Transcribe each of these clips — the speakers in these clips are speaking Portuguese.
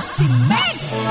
Leita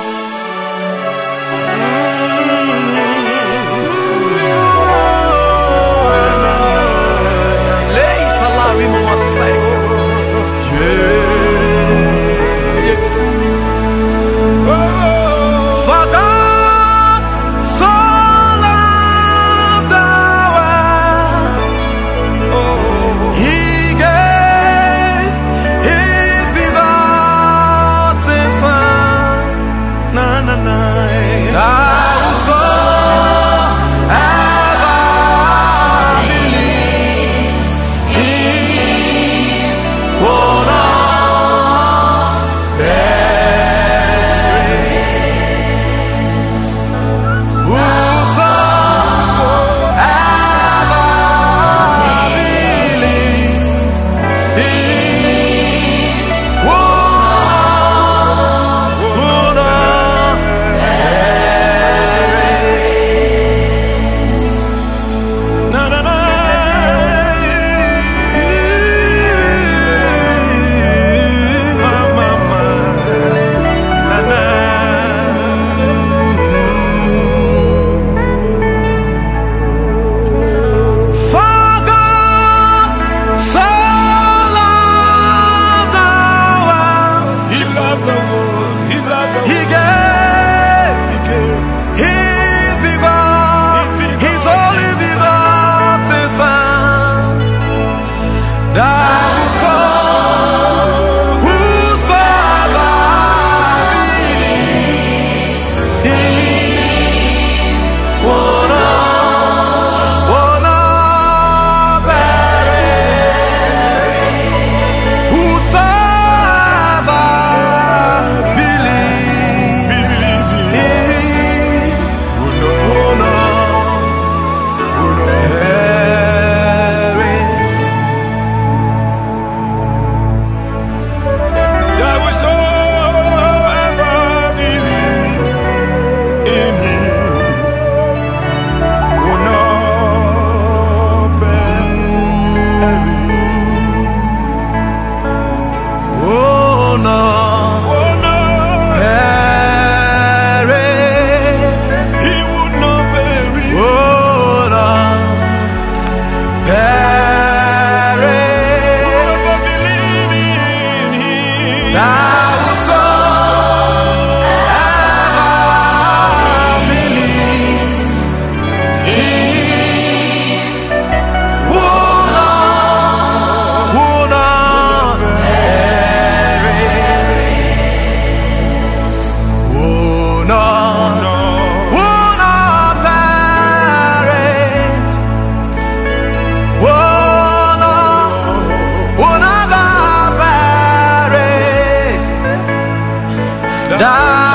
die.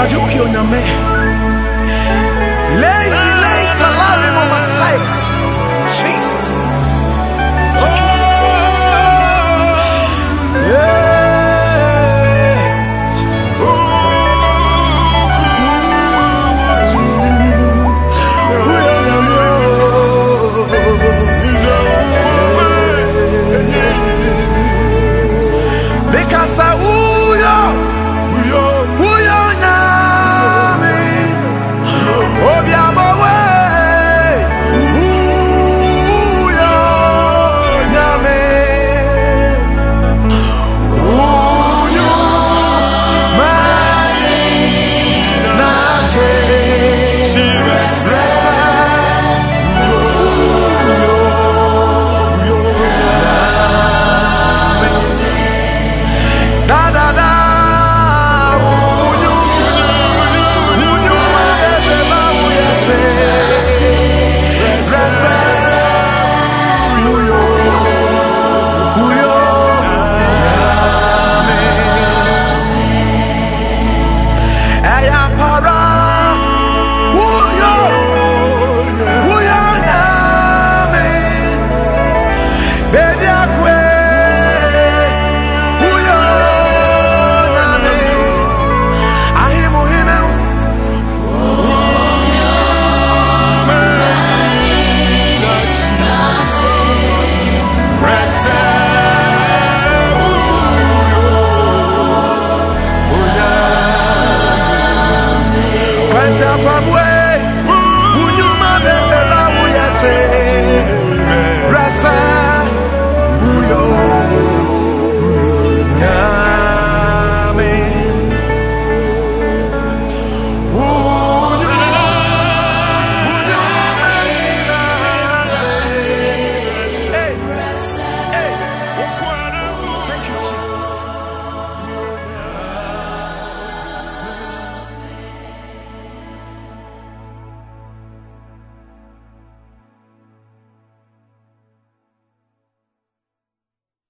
na joke yo nyame.